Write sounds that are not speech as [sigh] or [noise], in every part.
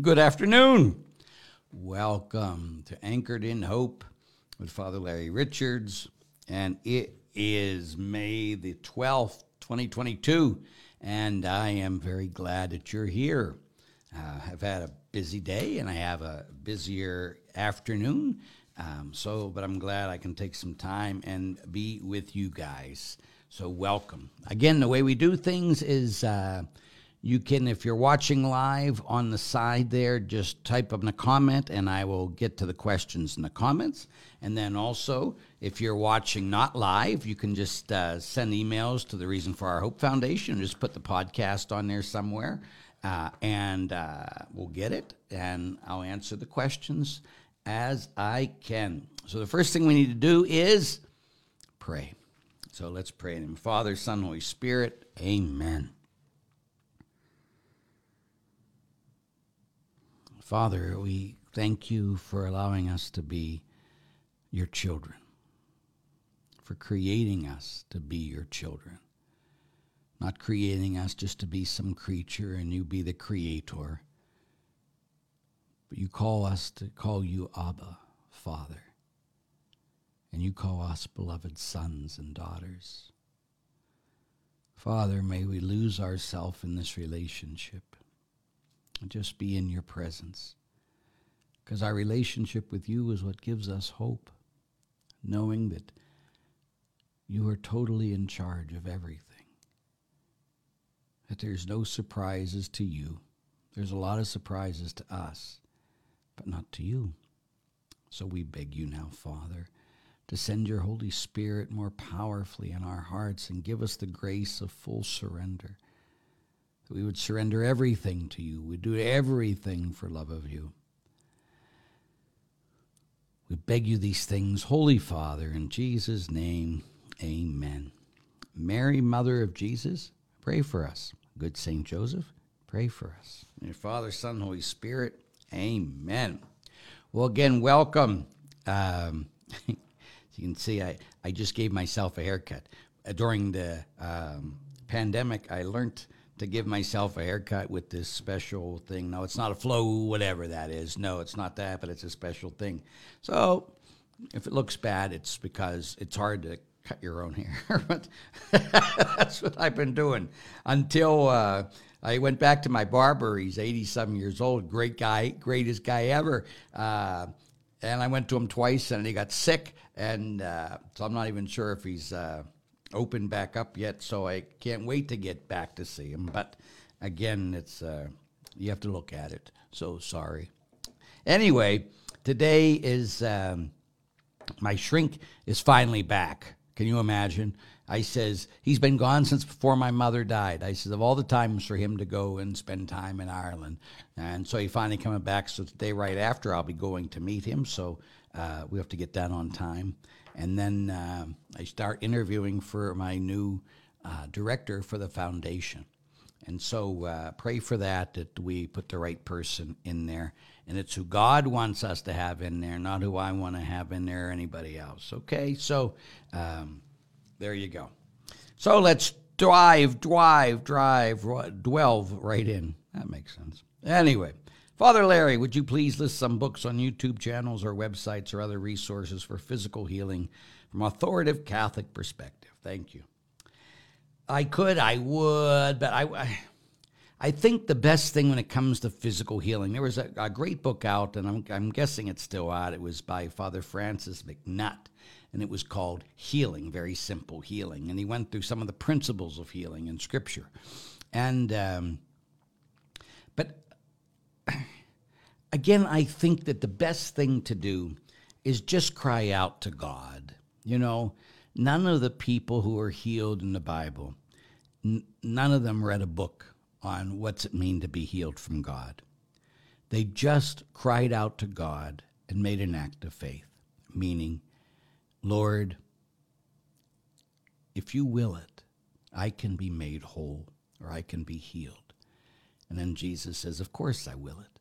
Good afternoon. Welcome to Anchored in Hope with Father Larry Richards. And it is May the 12th, 2022. And I am very glad that you're here. Uh, I've had a busy day and I have a busier afternoon. Um, so, but I'm glad I can take some time and be with you guys. So, welcome. Again, the way we do things is uh, you can, if you're watching live on the side there, just type in a comment and I will get to the questions in the comments. And then also, if you're watching not live, you can just uh, send emails to the Reason for Our Hope Foundation. Just put the podcast on there somewhere uh, and uh, we'll get it and I'll answer the questions as I can. So, the first thing we need to do is pray. So, let's pray in Father, Son, Holy Spirit. Amen. Father, we thank you for allowing us to be your children, for creating us to be your children, not creating us just to be some creature and you be the creator, but you call us to call you Abba, Father, and you call us beloved sons and daughters. Father, may we lose ourselves in this relationship just be in your presence. Because our relationship with you is what gives us hope, knowing that you are totally in charge of everything. That there's no surprises to you. There's a lot of surprises to us, but not to you. So we beg you now, Father, to send your Holy Spirit more powerfully in our hearts and give us the grace of full surrender that we would surrender everything to you. We'd do everything for love of you. We beg you these things, Holy Father, in Jesus' name, amen. Mary, Mother of Jesus, pray for us. Good Saint Joseph, pray for us. In your Father, Son, Holy Spirit, amen. Well, again, welcome. Um, [laughs] you can see, I, I just gave myself a haircut. Uh, during the um, pandemic, I learned to give myself a haircut with this special thing. No, it's not a flow, whatever that is. No, it's not that, but it's a special thing. So if it looks bad, it's because it's hard to cut your own [laughs] hair. but that's what I've been doing until uh, I went back to my barber. He's 87 years old, great guy, greatest guy ever. Uh, and I went to him twice, and he got sick, and uh, so I'm not even sure if he's uh, open back up yet, so I can't wait to get back to see him. But again, it's uh, you have to look at it. So sorry. Anyway, today is um, my shrink is finally back. Can you imagine? I says he's been gone since before my mother died. I says of all the times for him to go and spend time in Ireland, and so he finally coming back. So the day right after, I'll be going to meet him. So uh, we have to get that on time. And then uh, I start interviewing for my new uh, director for the foundation. And so uh, pray for that, that we put the right person in there. And it's who God wants us to have in there, not who I want to have in there or anybody else. Okay? So um, there you go. So let's drive, drive, drive, delve right in. That makes sense. Anyway, Father Larry, would you please list some books on YouTube channels or websites or other resources for physical healing from authoritative Catholic perspective? Thank you. I could, I would, but I, I, I think the best thing when it comes to physical healing, there was a, a great book out, and I'm, I'm guessing it's still out. It was by Father Francis MacNutt, and it was called Healing, very simple healing. And he went through some of the principles of healing in Scripture. And, um, but again, I think that the best thing to do is just cry out to God. You know, none of the people who are healed in the Bible, n- none of them read a book on what's it mean to be healed from God. They just cried out to God and made an act of faith, meaning, Lord, if you will it, I can be made whole or I can be healed. And then Jesus says, Of course I will it.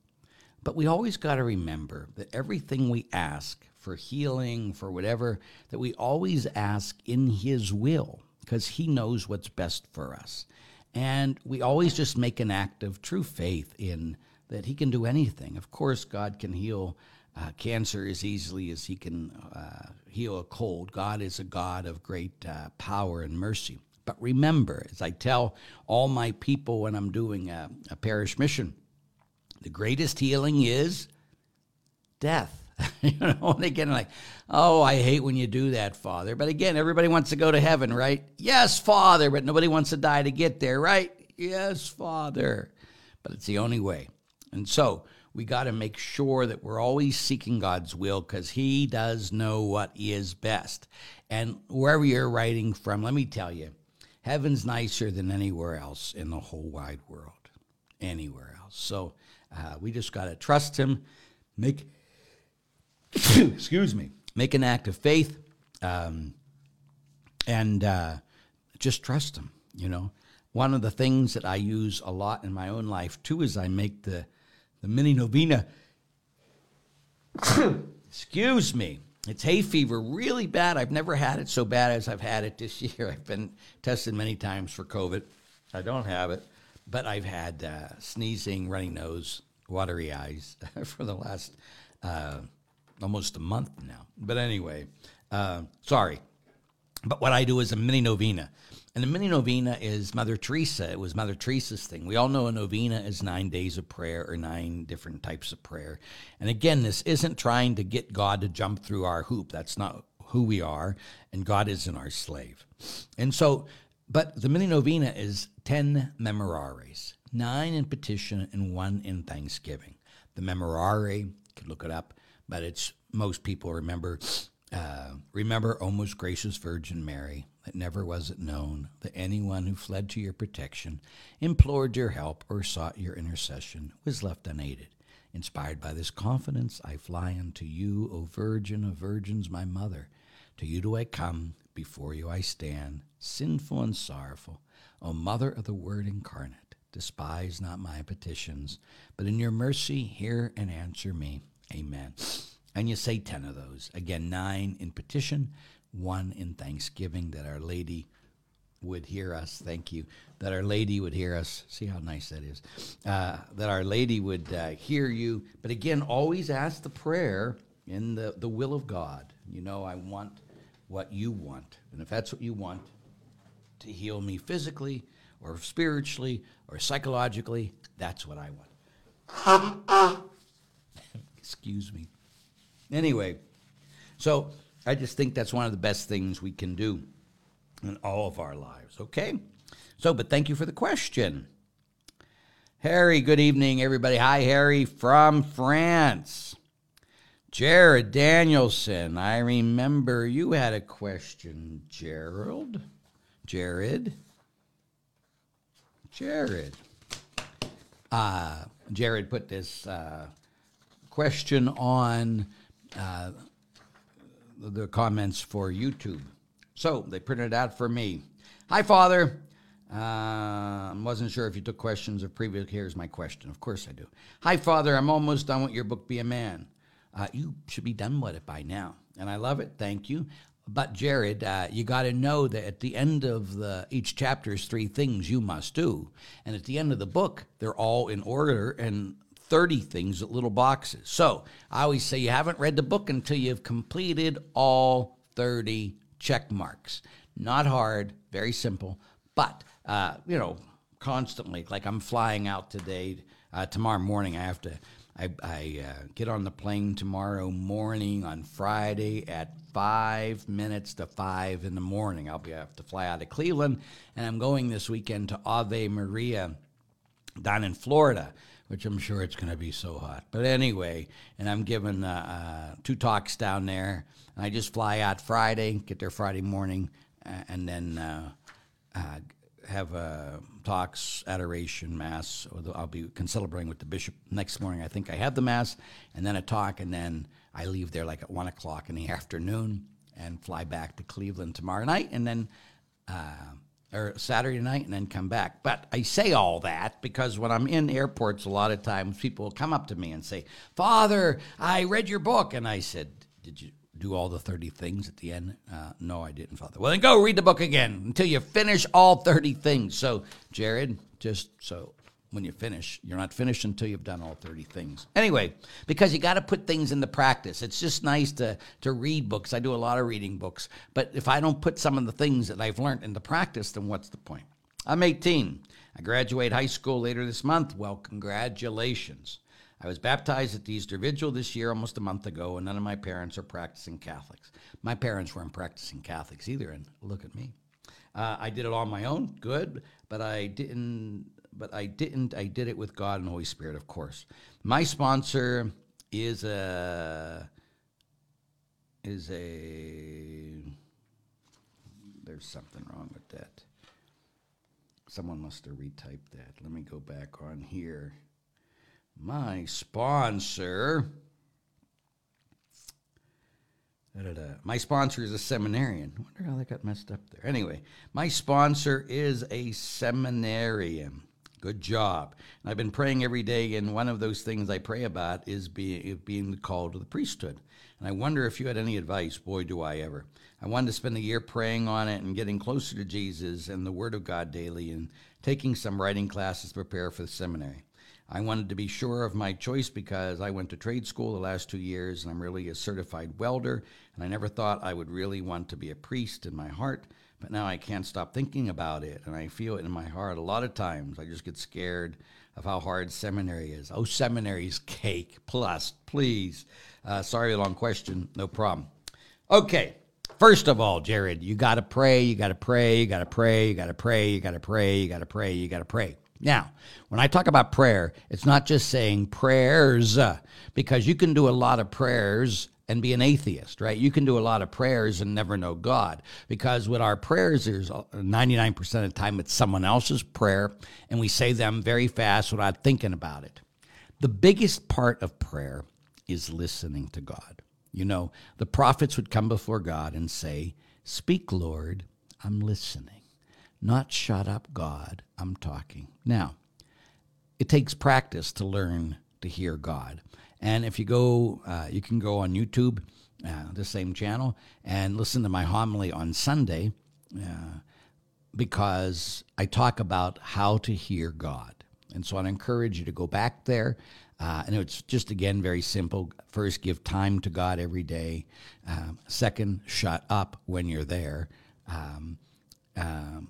But we always got to remember that everything we ask for healing, for whatever, that we always ask in His will because He knows what's best for us. And we always just make an act of true faith in that He can do anything. Of course, God can heal uh, cancer as easily as He can uh, heal a cold. God is a God of great uh, power and mercy. But remember, as I tell all my people when I'm doing a, a parish mission, the greatest healing is death. [laughs] you know, again, like, oh, I hate when you do that, Father. But again, everybody wants to go to heaven, right? Yes, Father, but nobody wants to die to get there, right? Yes, Father. But it's the only way. And so we got to make sure that we're always seeking God's will because He does know what is best. And wherever you're writing from, let me tell you, heaven's nicer than anywhere else in the whole wide world. Anywhere else. So uh, we just got to trust Him, make [coughs] excuse me, make an act of faith, um, and uh, just trust Him. You know, one of the things that I use a lot in my own life too is I make the the mini novena. [coughs] excuse me. It's hay fever really bad. I've never had it so bad as I've had it this [laughs] year. I've been tested many times for COVID. I don't have it, but I've had uh, sneezing, runny nose, watery eyes [laughs] for the last uh, almost a month now. But anyway, uh, sorry. But what I do is a mini novena. And the mini novena is Mother Teresa. It was Mother Teresa's thing. We all know a novena is nine days of prayer or nine different types of prayer. And again, this isn't trying to get God to jump through our hoop. That's not who we are. And God isn't our slave. And so, but the mini novena is 10 memorares, nine in petition and one in thanksgiving. The memorare, you can look it up, but it's most people remember uh, remember, O most gracious Virgin Mary, that never was it known that anyone who fled to your protection, implored your help, or sought your intercession was left unaided. Inspired by this confidence, I fly unto you, O Virgin of Virgins, my mother. To you do I come, before you I stand, sinful and sorrowful. O Mother of the Word incarnate, despise not my petitions, but in your mercy hear and answer me. Amen. And you say 10 of those. Again, nine in petition, one in thanksgiving that Our Lady would hear us. Thank you. That Our Lady would hear us. See how nice that is. Uh, that Our Lady would uh, hear you. But again, always ask the prayer in the, the will of God. You know, I want what you want. And if that's what you want, to heal me physically or spiritually or psychologically, that's what I want. [laughs] Excuse me. Anyway, so I just think that's one of the best things we can do in all of our lives. Okay? So, but thank you for the question. Harry, good evening, everybody. Hi, Harry from France. Jared Danielson, I remember you had a question, Gerald. Jared. Jared. Uh, Jared put this uh, question on uh, the comments for YouTube. So they printed it out for me. Hi, Father. I uh, wasn't sure if you took questions of previous. Here's my question. Of course I do. Hi, Father. I'm almost done with your book, Be a Man. Uh, you should be done with it by now. And I love it. Thank you. But Jared, uh, you got to know that at the end of the each chapter is three things you must do, and at the end of the book, they're all in order, and 30 things at little boxes. So I always say you haven't read the book until you've completed all 30 check marks. Not hard, very simple, but, uh, you know, constantly. Like I'm flying out today, uh, tomorrow morning. I have to. I, I uh, get on the plane tomorrow morning on Friday at five minutes to five in the morning. I'll be I have to fly out of Cleveland, and I'm going this weekend to Ave Maria down in Florida which I'm sure it's going to be so hot. But anyway, and I'm giving uh, uh, two talks down there. I just fly out Friday, get there Friday morning, uh, and then uh, uh, have uh, talks, adoration, mass. I'll be celebrating with the bishop next morning. I think I have the mass, and then a talk, and then I leave there like at one o'clock in the afternoon and fly back to Cleveland tomorrow night, and then or Saturday night and then come back. But I say all that because when I'm in airports, a lot of times people will come up to me and say, Father, I read your book. And I said, Did you do all the 30 things at the end? Uh, no, I didn't, Father. Well, then go read the book again until you finish all 30 things. So, Jared, just so when you finish. You're not finished until you've done all 30 things. Anyway, because you got to put things into practice. It's just nice to, to read books. I do a lot of reading books. But if I don't put some of the things that I've learned into practice, then what's the point? I'm 18. I graduate high school later this month. Well, congratulations. I was baptized at the Easter Vigil this year almost a month ago, and none of my parents are practicing Catholics. My parents weren't practicing Catholics either, and look at me. Uh, I did it on my own, good, but I didn't. But I didn't. I did it with God and Holy Spirit, of course. My sponsor is a is a. There's something wrong with that. Someone must have retyped that. Let me go back on here. My sponsor. Da-da-da. My sponsor is a seminarian. I wonder how that got messed up there. Anyway, my sponsor is a seminarian. Good job. And I've been praying every day, and one of those things I pray about is being, being called to the priesthood. And I wonder if you had any advice. Boy, do I ever. I wanted to spend a year praying on it and getting closer to Jesus and the Word of God daily and taking some writing classes to prepare for the seminary. I wanted to be sure of my choice because I went to trade school the last two years and I'm really a certified welder, and I never thought I would really want to be a priest in my heart, but now I can't stop thinking about it, and I feel it in my heart a lot of times. I just get scared of how hard seminary is. Oh, seminary's cake. Plus, please. Uh, sorry, long question. No problem. Okay. First of all, Jared, you got to pray, you got to pray, you got to pray, you got to pray, you got to pray, you got to pray, you got to pray. Now, when I talk about prayer, it's not just saying prayers, uh, because you can do a lot of prayers and be an atheist, right? You can do a lot of prayers and never know God because with our prayers, there's 99% of the time it's someone else's prayer and we say them very fast without thinking about it. The biggest part of prayer is listening to God. You know, the prophets would come before God and say, Speak, Lord, I'm listening. Not shut up, God, I'm talking. Now, it takes practice to learn to hear God. And if you go, uh, you can go on YouTube, uh, the same channel, and listen to my homily on Sunday uh, because I talk about how to hear God. And so I'd encourage you to go back there. Uh, and it's just, again, very simple. First, give time to God every day. Um, second, shut up when you're there. Um, um,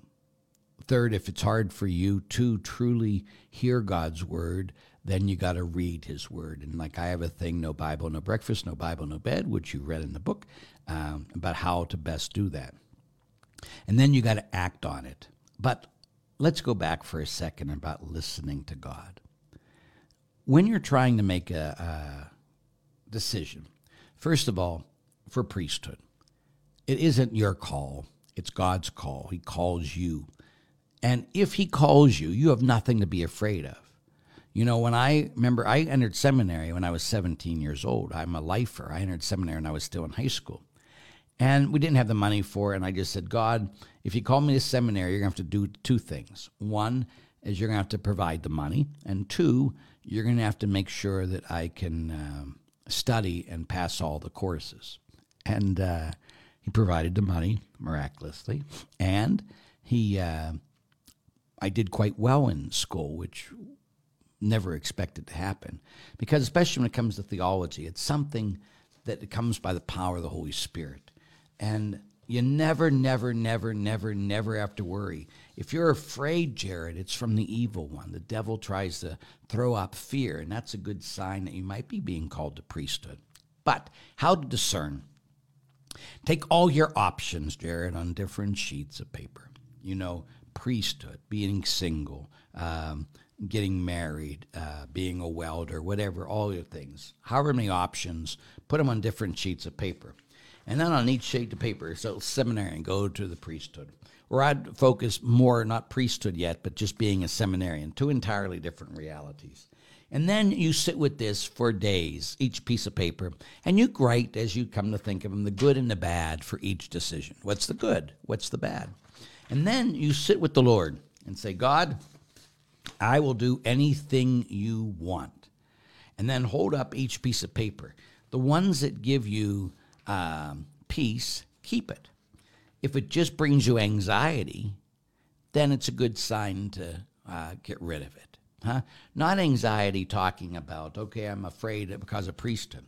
Third, if it's hard for you to truly hear God's word, then you got to read his word. And like I have a thing, no Bible, no breakfast, no Bible, no bed, which you read in the book um, about how to best do that. And then you got to act on it. But let's go back for a second about listening to God. When you're trying to make a, a decision, first of all, for priesthood, it isn't your call, it's God's call. He calls you and if he calls you, you have nothing to be afraid of. You know, when I remember I entered seminary when I was 17 years old. I'm a lifer. I entered seminary when I was still in high school. And we didn't have the money for it. And I just said, God, if you call me to seminary, you're going to have to do two things. One is you're going to have to provide the money. And two, you're going to have to make sure that I can um, study and pass all the courses. And uh, he provided the money miraculously. And he. Uh, I did quite well in school, which never expected to happen. Because especially when it comes to theology, it's something that comes by the power of the Holy Spirit. And you never, never, never, never, never have to worry. If you're afraid, Jared, it's from the evil one. The devil tries to throw up fear, and that's a good sign that you might be being called to priesthood. But how to discern? Take all your options, Jared, on different sheets of paper. You know, priesthood, being single, um, getting married, uh, being a welder, whatever, all your things. However many options, put them on different sheets of paper. And then on each sheet of paper, so seminary and go to the priesthood. Or I'd focus more, not priesthood yet, but just being a seminarian, two entirely different realities. And then you sit with this for days, each piece of paper, and you write, as you come to think of them, the good and the bad for each decision. What's the good? What's the bad? And then you sit with the Lord and say, God, I will do anything you want. And then hold up each piece of paper. The ones that give you um, peace, keep it. If it just brings you anxiety, then it's a good sign to uh, get rid of it. Huh? Not anxiety talking about, okay, I'm afraid because of priesthood.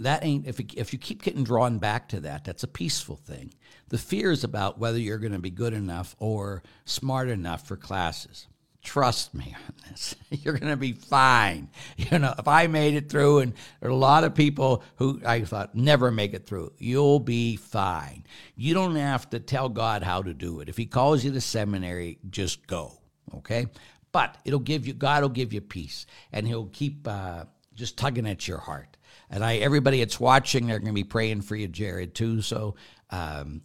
That ain't, if, it, if you keep getting drawn back to that, that's a peaceful thing. The fear is about whether you're going to be good enough or smart enough for classes. Trust me on this. [laughs] You're going to be fine. [laughs] You know, if I made it through, and there are a lot of people who I thought never make it through, you'll be fine. You don't have to tell God how to do it. If He calls you to seminary, just go. Okay? But it'll give you, God will give you peace, and He'll keep uh, just tugging at your heart. And I, everybody that's watching, they're going to be praying for you, Jared, too. So um,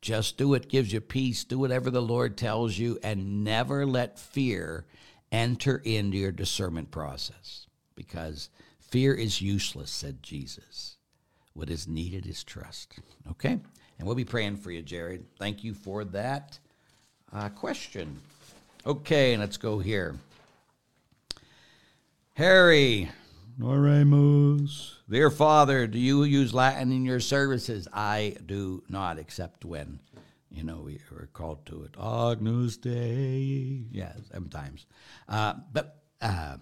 just do it gives you peace. Do whatever the Lord tells you, and never let fear enter into your discernment process because fear is useless, said Jesus. What is needed is trust. Okay? And we'll be praying for you, Jared. Thank you for that uh, question. Okay, let's go here. Harry, Oremus. dear Father, do you use Latin in your services? I do not, except when, you know, we are called to it. Agnus Dei. Yeah, sometimes. Uh, but uh,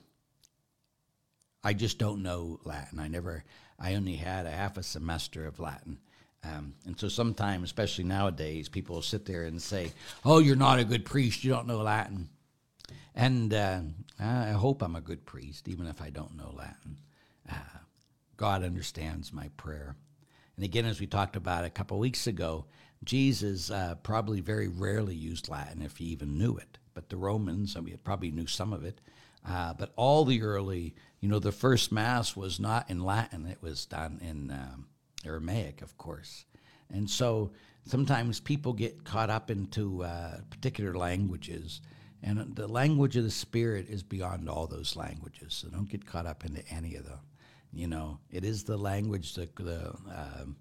I just don't know Latin. I never, I only had a half a semester of Latin. Um, and so sometimes, especially nowadays, people will sit there and say, Oh, you're not a good priest. You don't know Latin. And uh, I hope I'm a good priest, even if I don't know Latin. Uh, God understands my prayer. And again, as we talked about a couple weeks ago, Jesus uh, probably very rarely used Latin if he even knew it. But the Romans, I mean, probably knew some of it. Uh, but all the early, you know, the first Mass was not in Latin, it was done in um, Aramaic, of course. And so sometimes people get caught up into uh, particular languages. And the language of the Spirit is beyond all those languages. So don't get caught up into any of them. You know, it is the language, the, the, um,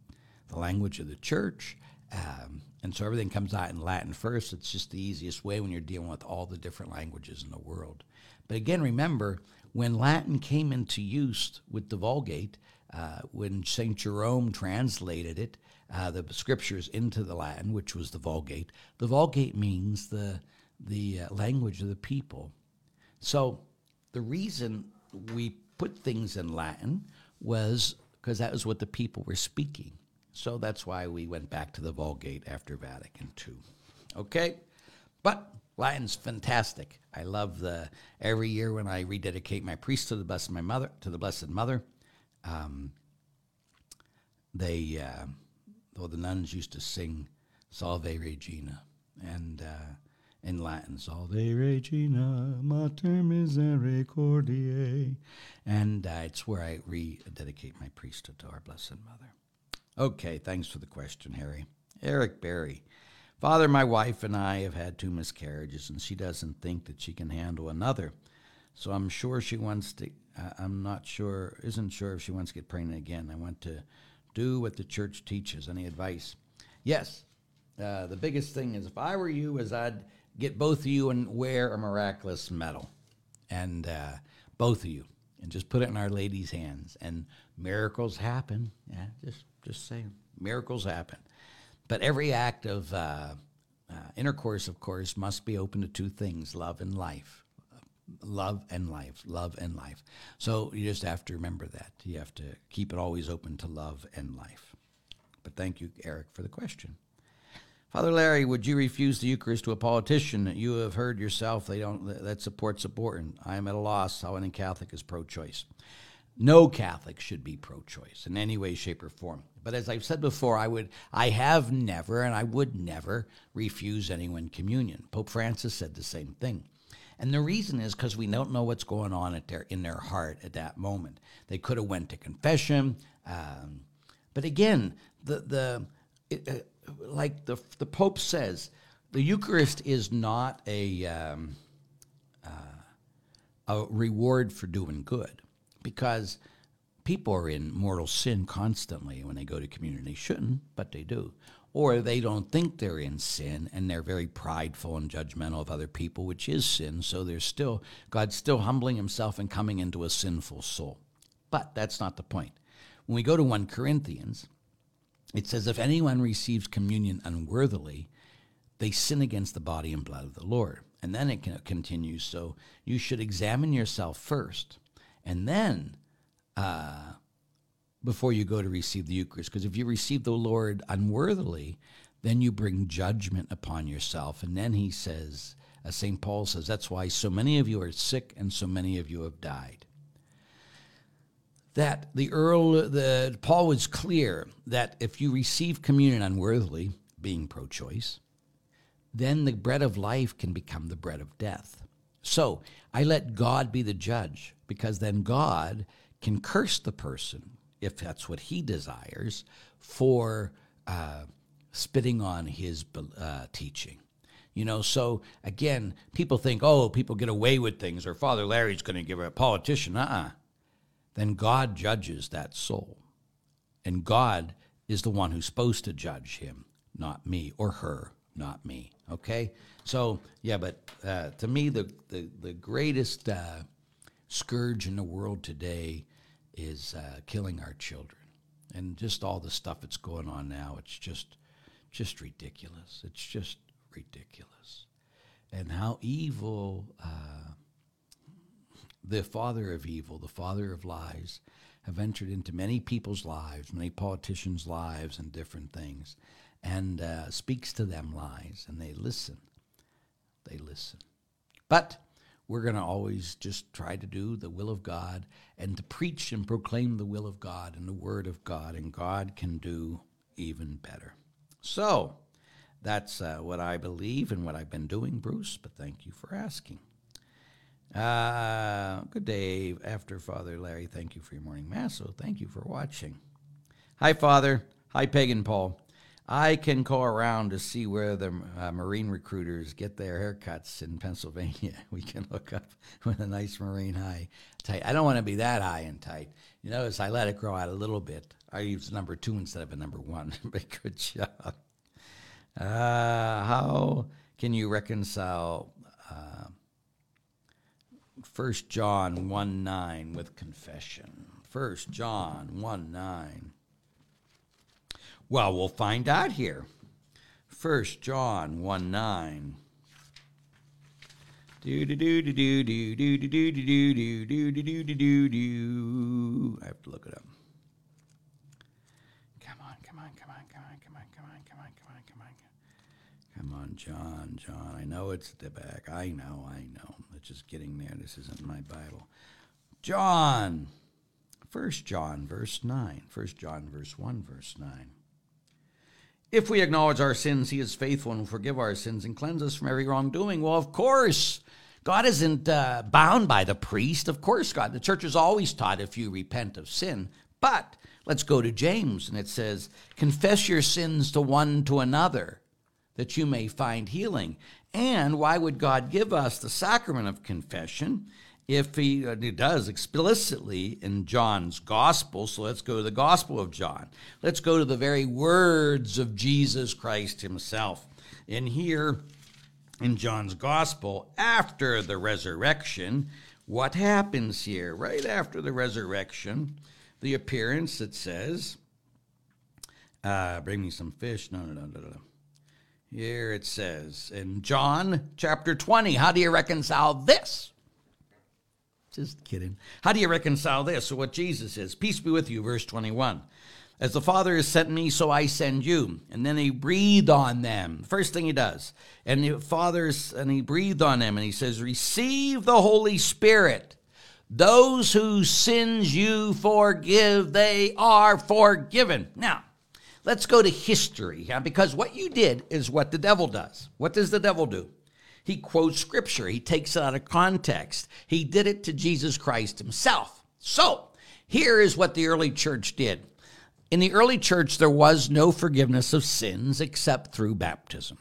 the language of the church. Um, and so everything comes out in Latin first. It's just the easiest way when you're dealing with all the different languages in the world. But again, remember, when Latin came into use with the Vulgate, uh, when St. Jerome translated it, uh, the scriptures into the Latin, which was the Vulgate, the Vulgate means the, the uh, language of the people. So the reason we put things in Latin was because that was what the people were speaking. So that's why we went back to the Vulgate after Vatican II. Okay? But Latin's fantastic. I love the every year when I rededicate my priest to the blessed my mother to the Blessed Mother. Um, they, uh, well, the nuns used to sing "Salve Regina," and uh, in Latin, "Salve Regina, Mater Misericordiae," and uh, it's where I rededicate my priesthood to our Blessed Mother. Okay, thanks for the question, Harry. Eric Berry. Father, my wife and I have had two miscarriages, and she doesn't think that she can handle another. So I'm sure she wants to, uh, I'm not sure, isn't sure if she wants to get pregnant again. I want to do what the church teaches. Any advice? Yes. Uh, the biggest thing is if I were you, is I'd get both of you and wear a miraculous medal. And uh, both of you. And just put it in Our Lady's hands. And miracles happen. Yeah, just, just saying. Miracles happen. But every act of uh, uh, intercourse, of course, must be open to two things love and life. Love and life, love and life. So you just have to remember that. You have to keep it always open to love and life. But thank you, Eric, for the question. Father Larry, would you refuse the Eucharist to a politician that you have heard yourself they don't that supports abortion? I am at a loss how any Catholic is pro-choice. No Catholic should be pro-choice in any way, shape, or form. But as I've said before, I would, I have never, and I would never refuse anyone communion. Pope Francis said the same thing, and the reason is because we don't know what's going on at their in their heart at that moment. They could have went to confession, um, but again, the the it, uh, like the the Pope says, the Eucharist is not a um, uh, a reward for doing good because people are in mortal sin constantly when they go to communion. They shouldn't, but they do. Or they don't think they're in sin and they're very prideful and judgmental of other people, which is sin. So they're still, God's still humbling himself and coming into a sinful soul. But that's not the point. When we go to 1 Corinthians, it says, If anyone receives communion unworthily, they sin against the body and blood of the Lord. and then it continues. So you should examine yourself first, and then uh, before you go to receive the Eucharist. Because if you receive the Lord unworthily, then you bring judgment upon yourself. And then he says, as St. Paul says, that's why so many of you are sick and so many of you have died. That the Earl, the Paul was clear that if you receive communion unworthily, being pro choice, then the bread of life can become the bread of death. So I let God be the judge because then God can curse the person if that's what he desires for uh, spitting on his uh, teaching. You know, so again, people think, oh, people get away with things, or Father Larry's going to give a politician. Uh uh Then God judges that soul. And God is the one who's supposed to judge him, not me, or her, not me. Okay? So, yeah, but uh, to me, the, the, the greatest uh, scourge in the world today is uh, killing our children. And just all the stuff that's going on now, it's just, just ridiculous. It's just ridiculous. And how evil, uh, the father of evil, the father of lies, have entered into many people's lives, many politicians' lives, and different things, and uh, speaks to them lies, and they listen. They listen. But we're going to always just try to do the will of God and to preach and proclaim the will of God and the word of God, and God can do even better. So, that's uh, what I believe and what I've been doing, Bruce, but thank you for asking. Uh, good day, after Father Larry. Thank you for your morning mass. So, thank you for watching. Hi, Father. Hi, Pagan Paul. I can go around to see where the uh, Marine recruiters get their haircuts in Pennsylvania. [laughs] We can look up with a nice Marine high tight. I don't want to be that high and tight. You notice I let it grow out a little bit. I use number two instead of a number one. [laughs] but good job. Uh, how can you reconcile First uh, John 1 9 with confession? First John 1 9. Well, we'll find out here. First John 1 9. Do do do do do do do do do do do do do do do do. I have to look it up. Come on, come on, come on, come on, come on, come on, come on, come on, come on. Come on, Come on, John, John. I know it's the back. I know, I know. It's just getting there. This isn't my Bible. John. First John, verse 9. First John, verse 1, verse 9. If we acknowledge our sins, he is faithful and will forgive our sins and cleanse us from every wrongdoing. Well, of course. God isn't uh, bound by the priest. Of course, God. The church has always taught if you repent of sin. But let's go to James, and it says, Confess your sins to one to another that you may find healing. And why would God give us the sacrament of confession if he, uh, he does explicitly in John's gospel? So let's go to the gospel of John. Let's go to the very words of Jesus Christ himself. And here in John's gospel, after the resurrection, what happens here? Right after the resurrection, the appearance that says, uh, bring me some fish. No, no, no, no, no. Here it says in John chapter 20, how do you reconcile this? Just kidding. How do you reconcile this? So, what Jesus says, Peace be with you, verse 21. As the Father has sent me, so I send you. And then he breathed on them. First thing he does. And the Father's and he breathed on them and he says, Receive the Holy Spirit. Those whose sins you forgive, they are forgiven. Now, Let's go to history, because what you did is what the devil does. What does the devil do? He quotes scripture, he takes it out of context. He did it to Jesus Christ himself. So, here is what the early church did. In the early church, there was no forgiveness of sins except through baptism,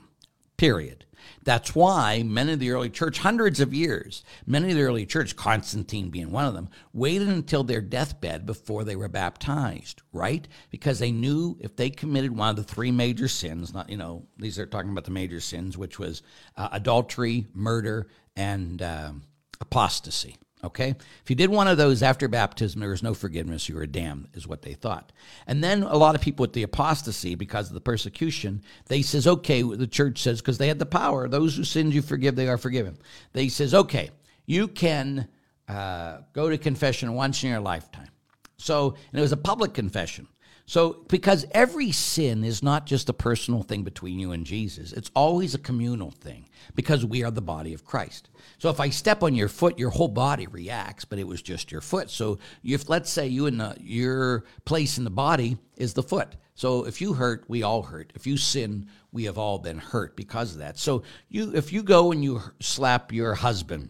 period. That's why many of the early church, hundreds of years, many of the early church, Constantine being one of them, waited until their deathbed before they were baptized, right? Because they knew if they committed one of the three major sins, not, you know, these are talking about the major sins, which was uh, adultery, murder, and uh, apostasy, Okay? If you did one of those after baptism, there was no forgiveness, you were damned, is what they thought. And then a lot of people with the apostasy, because of the persecution, they says, okay, the church says, because they had the power, those who sins you forgive, they are forgiven. They says, okay, you can uh, go to confession once in your lifetime. So, and it was a public confession. So, because every sin is not just a personal thing between you and Jesus, it's always a communal thing because we are the body of Christ. So, if I step on your foot, your whole body reacts, but it was just your foot. So, if let's say you in the, your place in the body is the foot. So, if you hurt, we all hurt. If you sin, we have all been hurt because of that. So, you if you go and you slap your husband,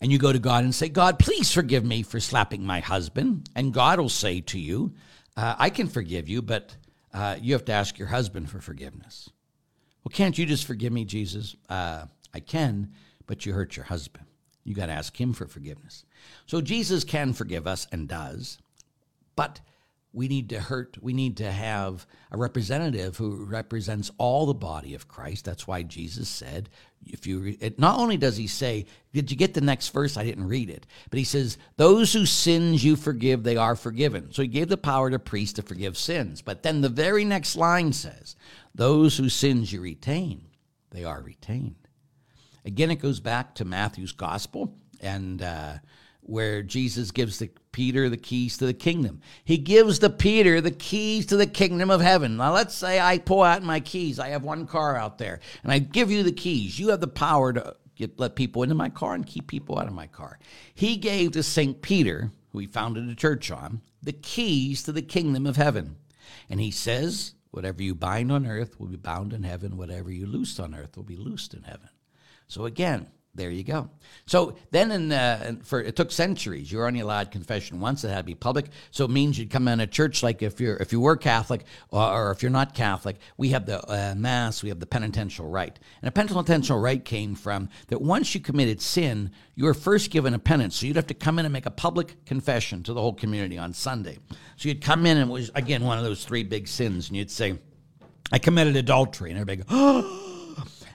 and you go to God and say, God, please forgive me for slapping my husband. And God will say to you, uh, I can forgive you, but uh, you have to ask your husband for forgiveness. Well, can't you just forgive me, Jesus? Uh, I can, but you hurt your husband. You got to ask him for forgiveness. So Jesus can forgive us and does, but we need to hurt we need to have a representative who represents all the body of christ. That's why jesus said if you it, not only does he say did you get the next verse? I didn't read it. But he says those whose sins you forgive they are forgiven. So he gave the power to priests to forgive sins. But then the very next line says those whose sins you retain they are retained. Again it goes back to matthew's gospel and uh, where Jesus gives the Peter the keys to the kingdom. He gives the Peter the keys to the kingdom of heaven. Now let's say I pull out my keys. I have one car out there and I give you the keys. You have the power to get let people into my car and keep people out of my car. He gave to St. Peter, who he founded a church on, the keys to the kingdom of heaven. And he says, whatever you bind on earth will be bound in heaven, whatever you loose on earth will be loosed in heaven. So again, there you go. So then, in uh, for it took centuries. You were only allowed confession once. It had to be public. So it means you'd come in a church like if you're if you were Catholic or, or if you're not Catholic. We have the uh, mass. We have the penitential rite. And a penitential rite came from that once you committed sin, you were first given a penance. So you'd have to come in and make a public confession to the whole community on Sunday. So you'd come in and it was again one of those three big sins, and you'd say, "I committed adultery," and everybody go, [gasps] "Oh."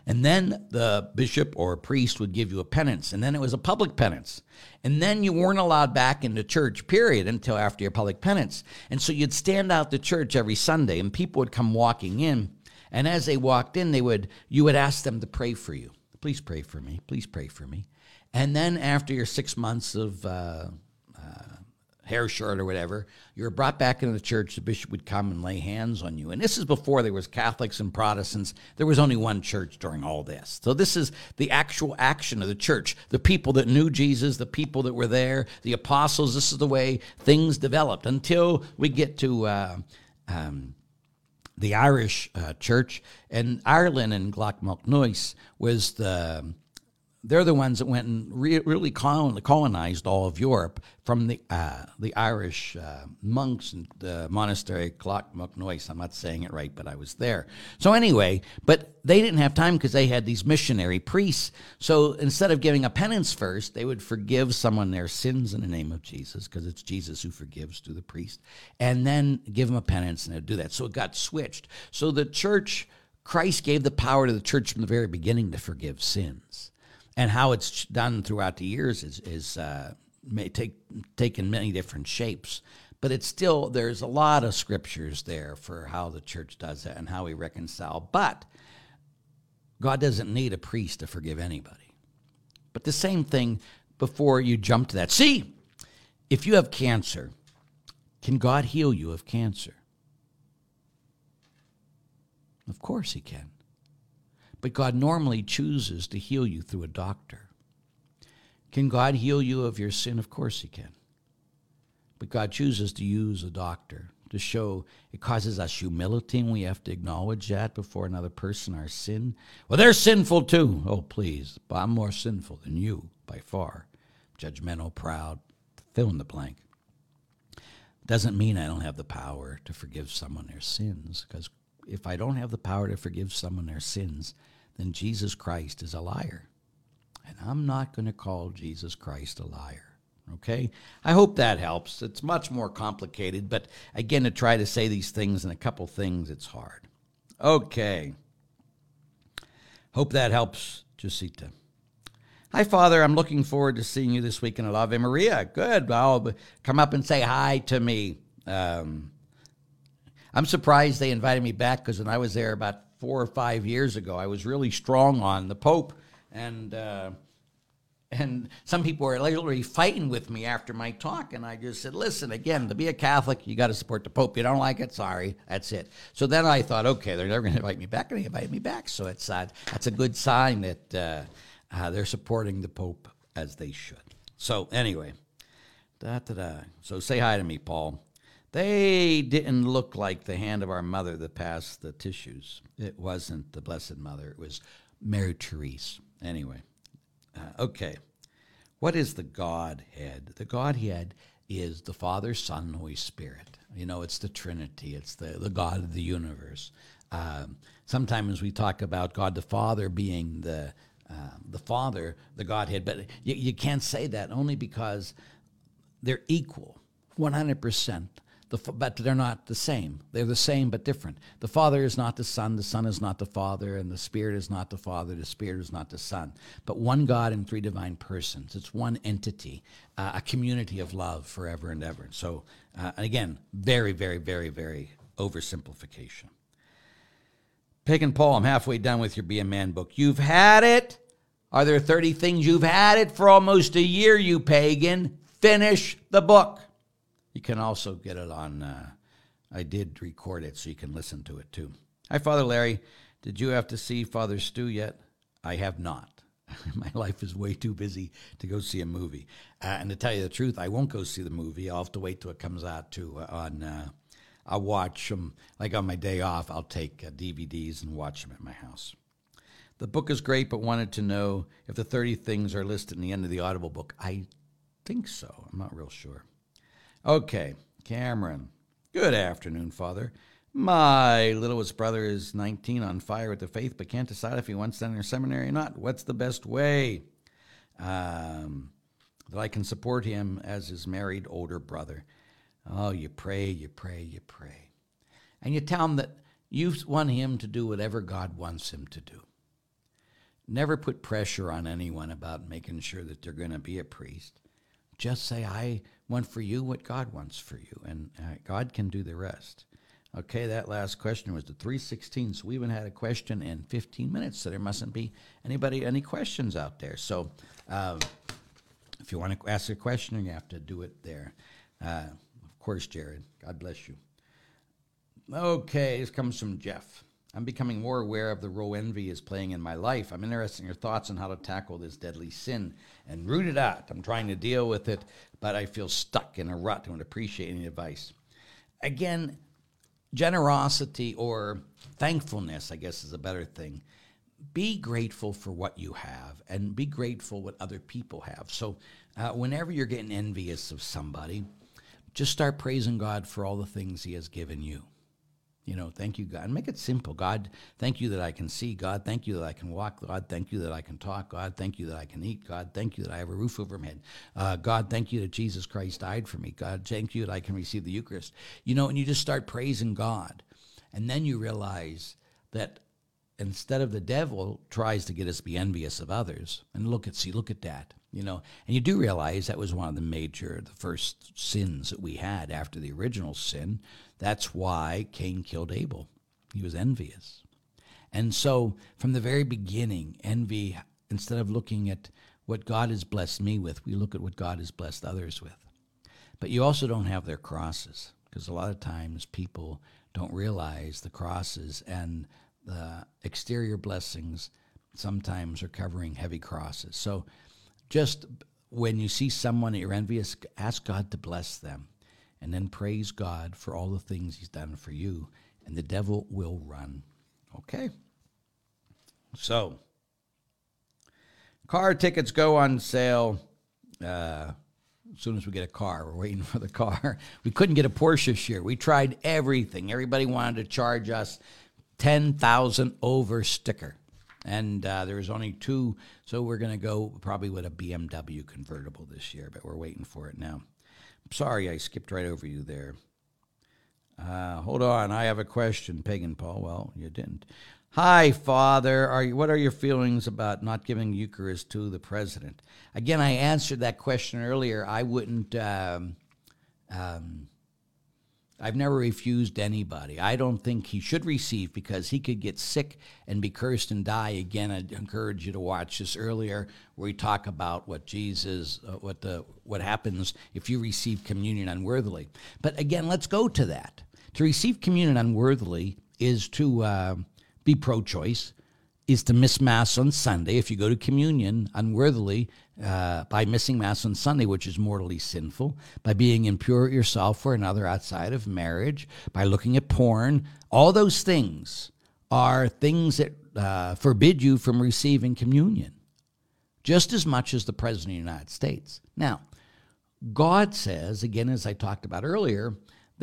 And then the bishop or priest would give you a penance, and then it was a public penance. And then you weren't allowed back into church, period, until after your public penance. And so you'd stand out the church every Sunday, and people would come walking in. And as they walked in, they would you would ask them to pray for you. Please pray for me. Please pray for me. And then after your six months of uh, hair short or whatever, you were brought back into the church. The bishop would come and lay hands on you. And this is before there was Catholics and Protestants. There was only one church during all this. So this is the actual action of the church. The people that knew Jesus, the people that were there, the apostles. This is the way things developed until we get to. Uh, um, the Irish uh, church and Ireland and Gloucnoise was the they're the ones that went and re- really colonized all of Europe from the uh, the Irish uh, monks and the monastery Clockmucknoise. I'm not saying it right, but I was there. So anyway, but they didn't have time because they had these missionary priests. So instead of giving a penance first, they would forgive someone their sins in the name of Jesus because it's Jesus who forgives through the priest, and then give them a penance and they'd do that. So it got switched. So the church, Christ gave the power to the church from the very beginning to forgive sins and how it's done throughout the years is is uh, may take taken many different shapes. But it's still there's a lot of scriptures there for how the church does that and how we reconcile. But God doesn't need a priest to forgive anybody. But the same thing before you jump to that. See, if you have cancer, can God heal you of cancer? Of course, He can. But God normally chooses to heal you through a doctor. Can God heal you of your sin? Of course He can. But God chooses to use a doctor to show it causes us humility, and we have to acknowledge that before another person, our sin. Well, they're sinful too. Oh, please. But I'm more sinful than you by far. Judgmental, proud, fill in the blank. Doesn't mean I don't have the power to forgive someone their sins, because if I don't have the power to forgive someone their sins, then Jesus Christ is a liar. And I'm not going to call Jesus Christ a liar. Okay? I hope that helps. It's much more complicated, but again, to try to say these things in a couple things, it's hard. Okay. Hope that helps, Josita. Hi, Father. I'm looking forward to seeing you this week in Ave Maria. Good. I'll come up and say hi to me. Um, I'm surprised they invited me back because when I was there about four or five years ago, I was really strong on the Pope, and uh, and some people were literally fighting with me after my talk, and I just said, "Listen, again, to be a Catholic, you got to support the Pope. You don't like it, sorry, that's it." So then I thought, okay, they're never going to invite me back, and they invited me back, so it's uh, that's a good sign that uh, uh, they're supporting the Pope as they should. So anyway, da da da. So say hi to me, Paul. They didn't look like the hand of our mother that passed the tissues. It wasn't the Blessed Mother. It was Mary Therese. Anyway, uh, okay. What is the Godhead? The Godhead is the Father, Son, Holy Spirit. You know, it's the Trinity. It's the, the God of the universe. Um, sometimes we talk about God the Father being the uh, the Father, the Godhead, but you, you can't say that only because they're equal, one hundred percent. The, but they're not the same. They're the same but different. The Father is not the Son, the Son is not the Father, and the Spirit is not the Father, the Spirit is not the Son. But one God in three divine persons. It's one entity, uh, a community of love forever and ever. So, uh, again, very, very, very, very oversimplification. Pagan Paul, I'm halfway done with your Be a Man book. You've had it. Are there 30 things you've had it for almost a year, you pagan? Finish the book. You can also get it on, uh, I did record it so you can listen to it too. Hi, Father Larry. Did you have to see Father Stu yet? I have not. [laughs] My life is way too busy to go see a movie. Uh, and to tell you the truth, I won't go see the movie. I'll have to wait till it comes out too. Uh, on, uh, I'll watch them, like on my day off, I'll take uh, DVDs and watch them at my house. The book is great, but wanted to know if the 30 things are listed in the end of the Audible book. I think so. I'm not real sure. Okay, Cameron. Good afternoon, Father. My littlest brother is 19 on fire with the faith, but can't decide if he wants to enter seminary or not. What's the best way um, that I can support him as his married older brother? Oh, you pray, you pray, you pray. And you tell him that you want him to do whatever God wants him to do. Never put pressure on anyone about making sure that they're going to be a priest. Just say, I want for you what God wants for you, and uh, God can do the rest. Okay, that last question was the 316. So we even had a question in 15 minutes, so there mustn't be anybody, any questions out there. So uh, if you want to ask a question, you have to do it there. Uh, of course, Jared. God bless you. Okay, this comes from Jeff. I'm becoming more aware of the role envy is playing in my life. I'm interested in your thoughts on how to tackle this deadly sin and root it out. I'm trying to deal with it, but I feel stuck in a rut. I would appreciate any advice. Again, generosity or thankfulness, I guess, is a better thing. Be grateful for what you have and be grateful what other people have. So, uh, whenever you're getting envious of somebody, just start praising God for all the things He has given you. You know, thank you, God. Make it simple. God, thank you that I can see. God, thank you that I can walk. God, thank you that I can talk. God, thank you that I can eat. God, thank you that I have a roof over my head. Uh, God, thank you that Jesus Christ died for me. God, thank you that I can receive the Eucharist. You know, and you just start praising God. And then you realize that instead of the devil tries to get us to be envious of others, and look at, see, look at that you know and you do realize that was one of the major the first sins that we had after the original sin that's why Cain killed Abel. He was envious. And so, from the very beginning, envy, instead of looking at what God has blessed me with, we look at what God has blessed others with. But you also don't have their crosses, because a lot of times people don't realize the crosses and the exterior blessings sometimes are covering heavy crosses. So, just when you see someone that you're envious, ask God to bless them and then praise God for all the things He's done for you, and the devil will run. Okay? So, car tickets go on sale uh, as soon as we get a car. We're waiting [laughs] for the car. We couldn't get a Porsche this year. We tried everything. Everybody wanted to charge us 10,000 over sticker. And uh, there was only two, so we're going to go probably with a BMW convertible this year, but we're waiting for it now. Sorry, I skipped right over you there. Uh, hold on, I have a question, Pagan Paul. Well, you didn't. Hi, Father. Are you, what are your feelings about not giving Eucharist to the president? Again, I answered that question earlier. I wouldn't. Um, um, I've never refused anybody. I don't think he should receive because he could get sick and be cursed and die. Again, I'd encourage you to watch this earlier where we talk about what Jesus, uh, what the what happens if you receive communion unworthily. But again, let's go to that. To receive communion unworthily is to uh, be pro-choice, is to miss Mass on Sunday. If you go to communion unworthily uh, by missing Mass on Sunday, which is mortally sinful, by being impure yourself for another outside of marriage, by looking at porn, all those things are things that uh, forbid you from receiving communion, just as much as the President of the United States. Now, God says, again, as I talked about earlier,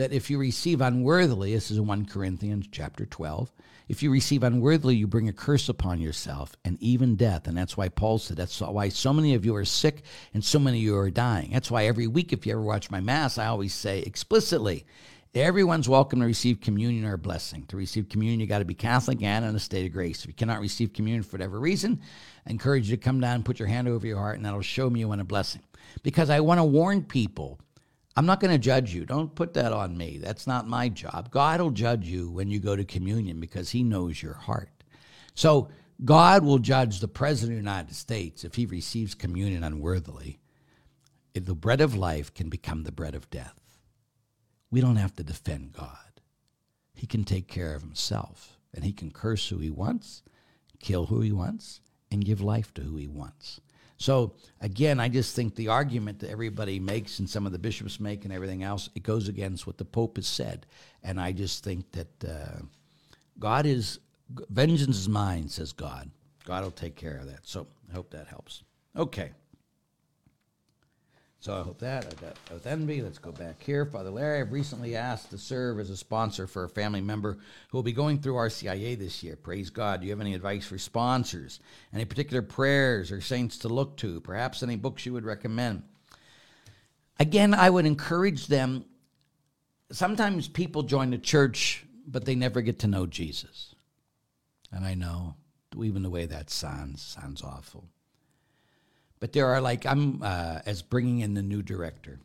that if you receive unworthily, this is 1 Corinthians chapter 12, if you receive unworthily, you bring a curse upon yourself and even death. And that's why Paul said that's why so many of you are sick and so many of you are dying. That's why every week, if you ever watch my Mass, I always say explicitly, everyone's welcome to receive communion or blessing. To receive communion, you got to be Catholic and in a state of grace. If you cannot receive communion for whatever reason, I encourage you to come down and put your hand over your heart, and that'll show me you want a blessing. Because I want to warn people I'm not going to judge you. Don't put that on me. That's not my job. God will judge you when you go to communion because he knows your heart. So God will judge the President of the United States if he receives communion unworthily. If the bread of life can become the bread of death. We don't have to defend God. He can take care of himself, and he can curse who he wants, kill who he wants, and give life to who he wants. So again, I just think the argument that everybody makes and some of the bishops make and everything else, it goes against what the Pope has said. And I just think that uh, God is, vengeance is mine, says God. God will take care of that. So I hope that helps. Okay. So I hope that. I got with envy. Let's go back here. Father Larry, I've recently asked to serve as a sponsor for a family member who will be going through RCIA this year. Praise God. Do you have any advice for sponsors? Any particular prayers or saints to look to? Perhaps any books you would recommend? Again, I would encourage them. Sometimes people join the church, but they never get to know Jesus. And I know, even the way that sounds, sounds awful. But there are like I'm uh, as bringing in the new director,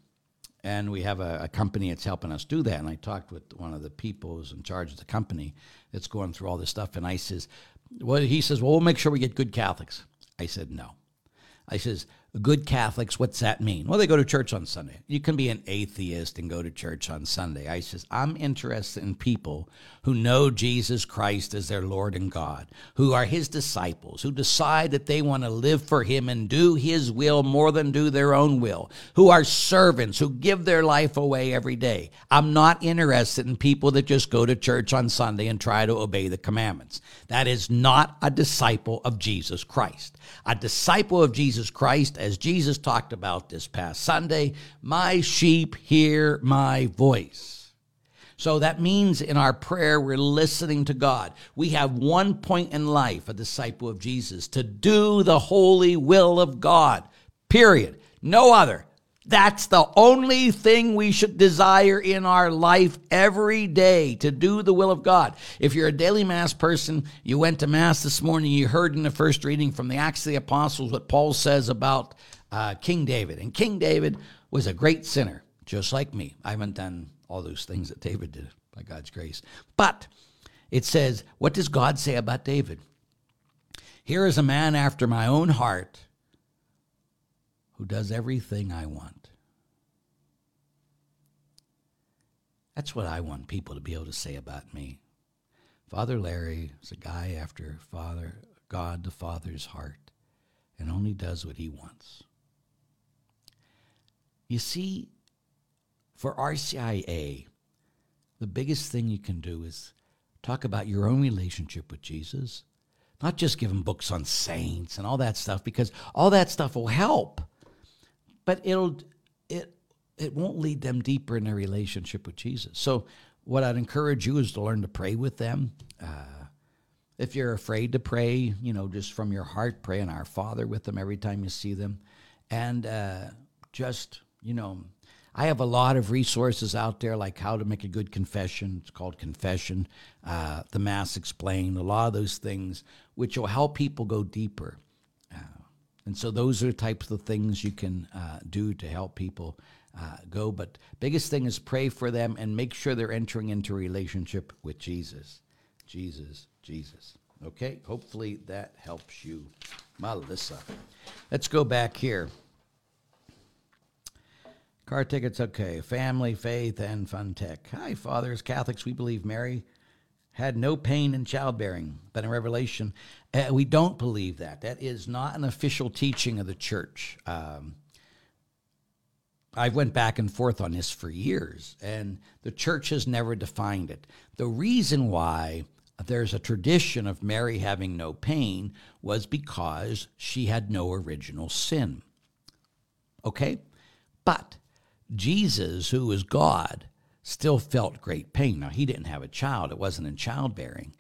and we have a, a, company that's helping us do that. And I talked with one of the people who's in charge of the company that's going through all this stuff, and I says, well, he says, well, we'll make sure we get good Catholics. I said, no. I says, good Catholics, what's that mean? Well, they go to church on Sunday. You can be an atheist and go to church on Sunday. I says, I'm interested in people who know Jesus Christ as their Lord and God, who are his disciples, who decide that they want to live for him and do his will more than do their own will, who are servants, who give their life away every day. I'm not interested in people that just go to church on Sunday and try to obey the commandments. That is not a disciple of Jesus Christ. A disciple of Jesus Christ as Jesus talked about this past Sunday, my sheep hear my voice. So that means in our prayer, we're listening to God. We have one point in life, a disciple of Jesus, to do the holy will of God, period. No other. That's the only thing we should desire in our life every day to do the will of God. If you're a daily Mass person, you went to Mass this morning, you heard in the first reading from the Acts of the Apostles what Paul says about uh, King David. And King David was a great sinner, just like me. I haven't done all those things that David did by God's grace. But it says, what does God say about David? Here is a man after my own heart who does everything I want. That's what I want people to be able to say about me. Father Larry is a guy after Father God the Father's heart and only does what he wants. You see, for RCIA, the biggest thing you can do is talk about your own relationship with Jesus, not just give them books on saints and all that stuff, because all that stuff will help but it'll it it won't lead them deeper in their relationship with Jesus. So what I'd encourage you is to learn to pray with them. Uh, if you're afraid to pray, you know, just from your heart, pray in Our Father with them every time you see them, and uh, just you know, I have a lot of resources out there, like how to make a good confession. It's called Confession, uh, the Mass Explained, a lot of those things, which will help people go deeper. And so those are the types of things you can uh, do to help people uh, go. But biggest thing is pray for them and make sure they're entering into relationship with Jesus. Jesus, Jesus. Okay, hopefully that helps you, Melissa. Let's go back here. Car tickets, okay. Family, faith, and fun tech. Hi, fathers, Catholics. We believe Mary had no pain in childbearing, but in Revelation, uh, we don't believe that. That is not an official teaching of the church. Um, I went back and forth on this for years, and the church has never defined it. The reason why there's a tradition of Mary having no pain was because she had no original sin. Okay? But Jesus, who is God, still felt great pain. Now, he didn't have a child, it wasn't in childbearing.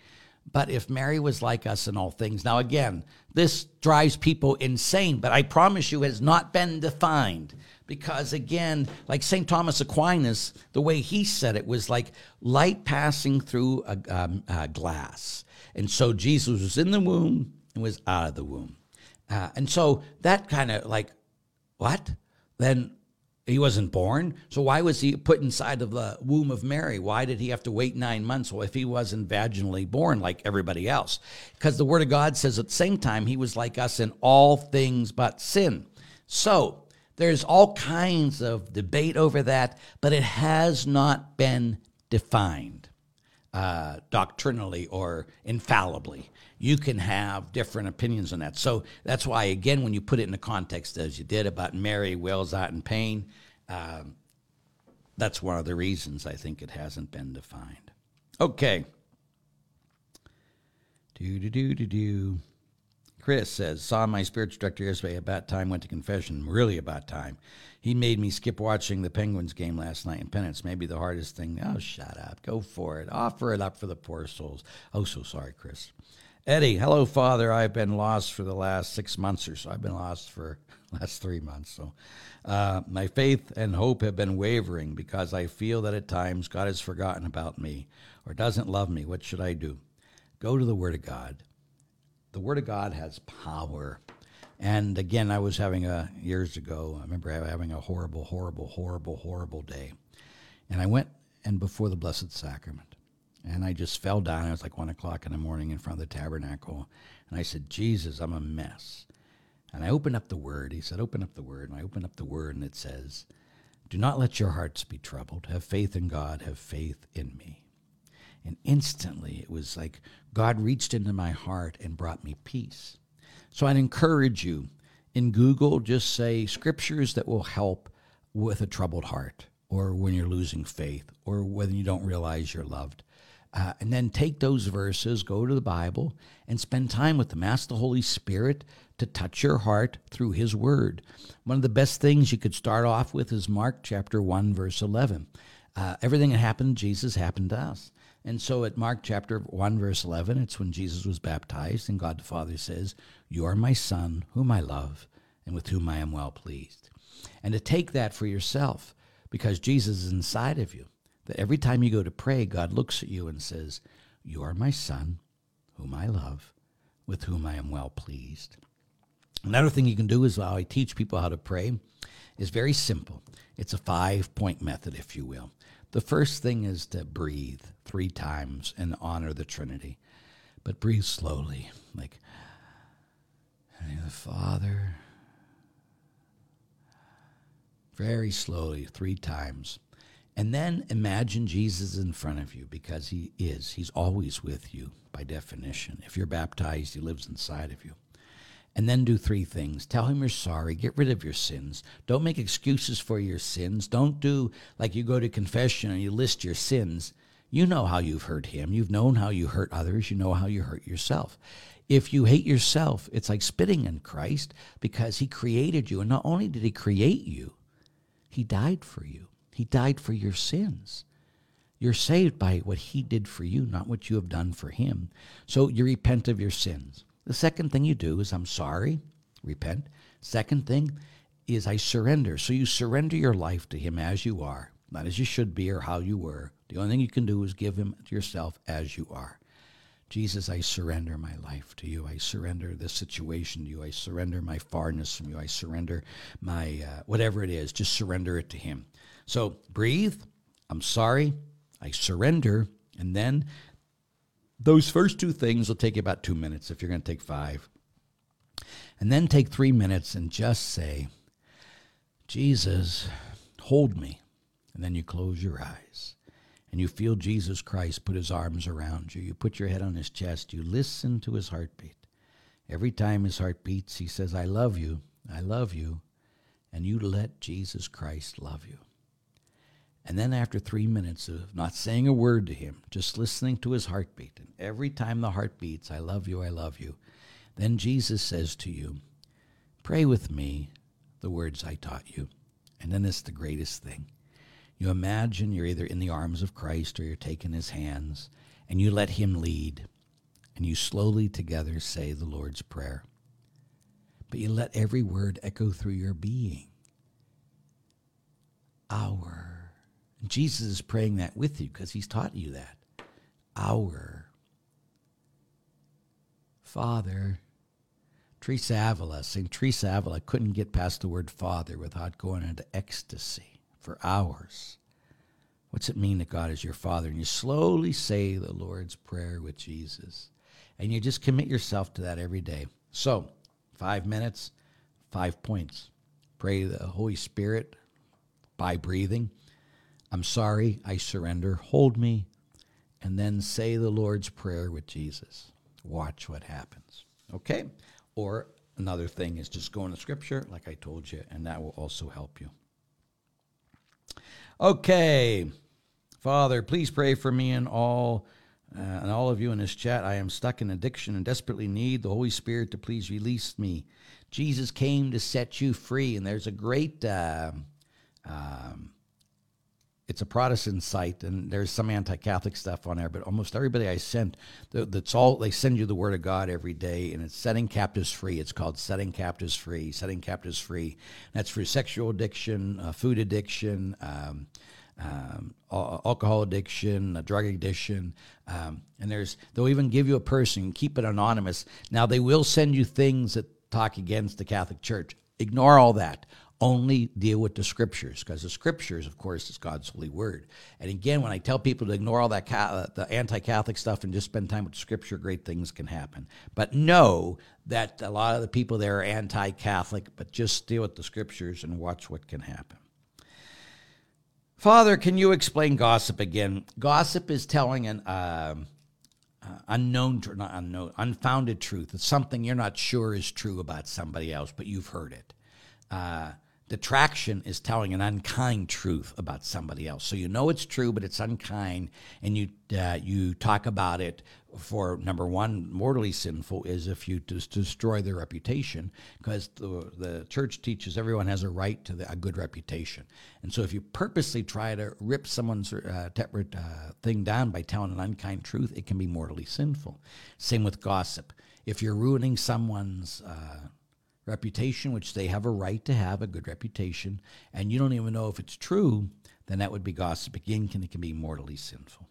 But if Mary was like us in all things, now again, this drives people insane, but I promise you, has not been defined. Because again, like St. Thomas Aquinas, the way he said it was like light passing through a, um, a glass. And so Jesus was in the womb and was out of the womb. Uh, and so that kind of like, what? Then he wasn't born. So why was he put inside of the womb of Mary? Why did he have to wait nine months? If he wasn't vaginally born like everybody else, because the Word of God says at the same time he was like us in all things but sin. So there's all kinds of debate over that, but it has not been defined uh, doctrinally or infallibly. You can have different opinions on that. So that's why, again, when you put it in the context as you did about Mary wails out in pain, um, that's one of the reasons I think it hasn't been defined. Okay. Do do do do do. Chris says, saw my spiritual director yesterday about time, went to confession. Really about time. He made me skip watching the Penguins game last night in penance. Maybe the hardest thing. Oh, shut up. Go for it. Offer it up for the poor souls. Oh, so sorry, Chris. Eddie, hello, Father. I've been lost for the last six months or so. I've been lost for [laughs] last three months. So uh, my faith and hope have been wavering because I feel that at times God has forgotten about me or doesn't love me. What should I do? Go to the Word of God the Word of God has power. And again, I was having a years ago. I remember having a horrible, horrible, horrible, horrible day, and I went and before the Blessed Sacrament, and I just fell down. It was like one o'clock in the morning in front of the tabernacle, and I said, "Jesus, I'm a mess." And I opened up the Word. He said, "Open up the Word." And I opened up the Word, and it says, "Do not let your hearts be troubled. Have faith in God. Have faith in me." And instantly it was like God reached into my heart and brought me peace. So I'd encourage you in Google, just say scriptures that will help with a troubled heart or when you're losing faith or when you don't realize you're loved. Uh, and then take those verses, go to the Bible, and spend time with them. Ask the Holy Spirit to touch your heart through His Word. One of the best things you could start off with is Mark chapter 1, verse 11. Uh, everything that happened to Jesus happened to us. And so at Mark chapter 1, verse 11, it's when Jesus was baptized, and God the Father says, You are my Son, whom I love, and with whom I am well pleased. And to take that for yourself, because Jesus is inside of you, that every time you go to pray, God looks at you and says, You are my Son, whom I love, with whom I am well pleased. Another thing you can do is how I teach people how to pray is very simple. It's a five point method, if you will. The first thing is to breathe three times and honor the Trinity, but breathe slowly, like the Father. Very slowly, three times. And then imagine Jesus in front of you because he is. He's always with you by definition. If you're baptized, he lives inside of you and then do three things. Tell him you're sorry. Get rid of your sins. Don't make excuses for your sins. Don't do like you go to confession and you list your sins. You know how you've hurt him. You've known how you hurt others. You know how you hurt yourself. If you hate yourself, it's like spitting in Christ because he created you. And not only did he create you, he died for you. He died for your sins. You're saved by what he did for you, not what you have done for him. So you repent of your sins. The second thing you do is, I'm sorry, repent. Second thing, is I surrender. So you surrender your life to Him as you are, not as you should be or how you were. The only thing you can do is give Him to yourself as you are. Jesus, I surrender my life to you. I surrender this situation to you. I surrender my farness from you. I surrender my uh, whatever it is. Just surrender it to Him. So breathe. I'm sorry. I surrender. And then those first two things will take you about two minutes if you're going to take five. And then take three minutes and just say, Jesus, hold me. And then you close your eyes and you feel Jesus Christ put his arms around you. You put your head on his chest. You listen to his heartbeat. Every time his heart beats, he says, I love you. I love you. And you let Jesus Christ love you. And then after three minutes of not saying a word to him, just listening to his heartbeat, and every time the heart beats, I love you, I love you, then Jesus says to you, Pray with me the words I taught you. And then it's the greatest thing. You imagine you're either in the arms of Christ or you're taking his hands, and you let him lead, and you slowly together say the Lord's Prayer. But you let every word echo through your being. Our. Jesus is praying that with you because he's taught you that. Our. Father. Teresa Avila, St. Teresa Avila couldn't get past the word Father without going into ecstasy for hours. What's it mean that God is your Father? And you slowly say the Lord's Prayer with Jesus. And you just commit yourself to that every day. So, five minutes, five points. Pray the Holy Spirit by breathing. I'm sorry, I surrender. Hold me. And then say the Lord's Prayer with Jesus. Watch what happens. Okay? Or another thing is just go into Scripture, like I told you, and that will also help you. Okay. Father, please pray for me and all uh, and all of you in this chat. I am stuck in addiction and desperately need the Holy Spirit to please release me. Jesus came to set you free, and there's a great uh, um, it's a Protestant site, and there's some anti-Catholic stuff on there. But almost everybody I sent, that's all they send you the Word of God every day, and it's setting captives free. It's called setting captives free. Setting captives free. That's for sexual addiction, uh, food addiction. Um, um, alcohol addiction, drug addiction, um, and there's they'll even give you a person, keep it anonymous. Now they will send you things that talk against the Catholic Church. Ignore all that only deal with the scriptures because the scriptures of course is god's holy word and again when i tell people to ignore all that the anti-catholic stuff and just spend time with scripture great things can happen but know that a lot of the people there are anti-catholic but just deal with the scriptures and watch what can happen father can you explain gossip again gossip is telling an uh, uh, unknown, not unknown, unfounded truth. It's something you're not sure is true about somebody else, but you've heard it. Uh, Detraction is telling an unkind truth about somebody else. So you know it's true, but it's unkind, and you uh, you talk about it for number one, mortally sinful is if you just destroy their reputation, because the the church teaches everyone has a right to the, a good reputation, and so if you purposely try to rip someone's uh, uh, thing down by telling an unkind truth, it can be mortally sinful. Same with gossip. If you're ruining someone's uh, reputation, which they have a right to have, a good reputation, and you don't even know if it's true, then that would be gossip. Again, can, it can be mortally sinful.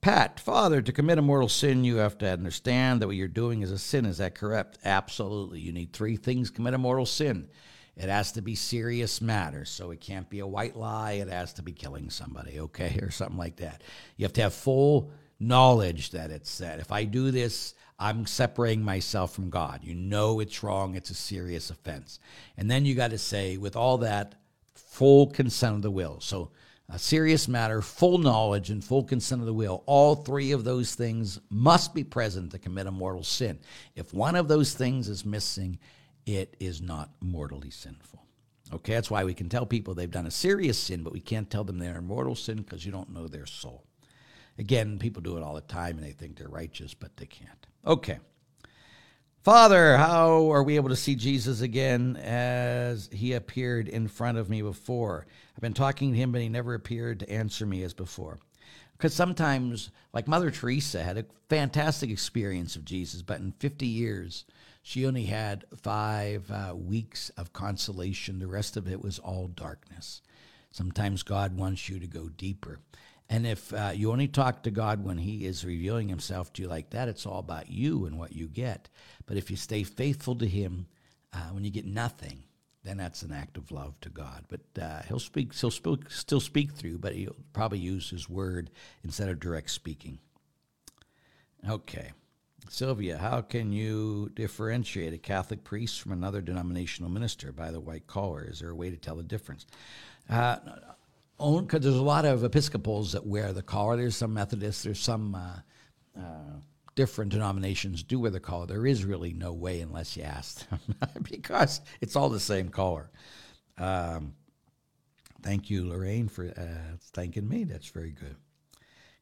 Pat, Father, to commit a mortal sin, you have to understand that what you're doing is a sin. Is that correct? Absolutely. You need three things commit a mortal sin. It has to be serious matter, so it can't be a white lie. It has to be killing somebody, okay, [laughs] or something like that. You have to have full knowledge that it's that. If I do this, I'm separating myself from God. You know it's wrong, it's a serious offense. And then you got to say, with all that, full consent of the will. So, a serious matter, full knowledge, and full consent of the will. All three of those things must be present to commit a mortal sin. If one of those things is missing, it is not mortally sinful. Okay, that's why we can tell people they've done a serious sin, but we can't tell them they're a mortal sin because you don't know their soul. Again, people do it all the time and they think they're righteous, but they can't. Okay. Father, how are we able to see Jesus again as he appeared in front of me before? I've been talking to him, but he never appeared to answer me as before. Because sometimes, like Mother Teresa had a fantastic experience of Jesus, but in 50 years, She only had five uh, weeks of consolation. The rest of it was all darkness. Sometimes God wants you to go deeper. And if uh, you only talk to God when He is revealing Himself to you like that, it's all about you and what you get. But if you stay faithful to Him, uh, when you get nothing, then that's an act of love to God. But uh, He'll speak, He'll still speak through, but He'll probably use His word instead of direct speaking. Okay. Sylvia, how can you differentiate a Catholic priest from another denominational minister by the white collar? Is there a way to tell the difference? Uh, because there's a lot of Episcopals that wear the collar. There's some Methodists. There's some uh, uh, different denominations do wear the collar. There is really no way unless you ask them, [laughs] because it's all the same collar. Um, thank you, Lorraine, for uh, thanking me. That's very good.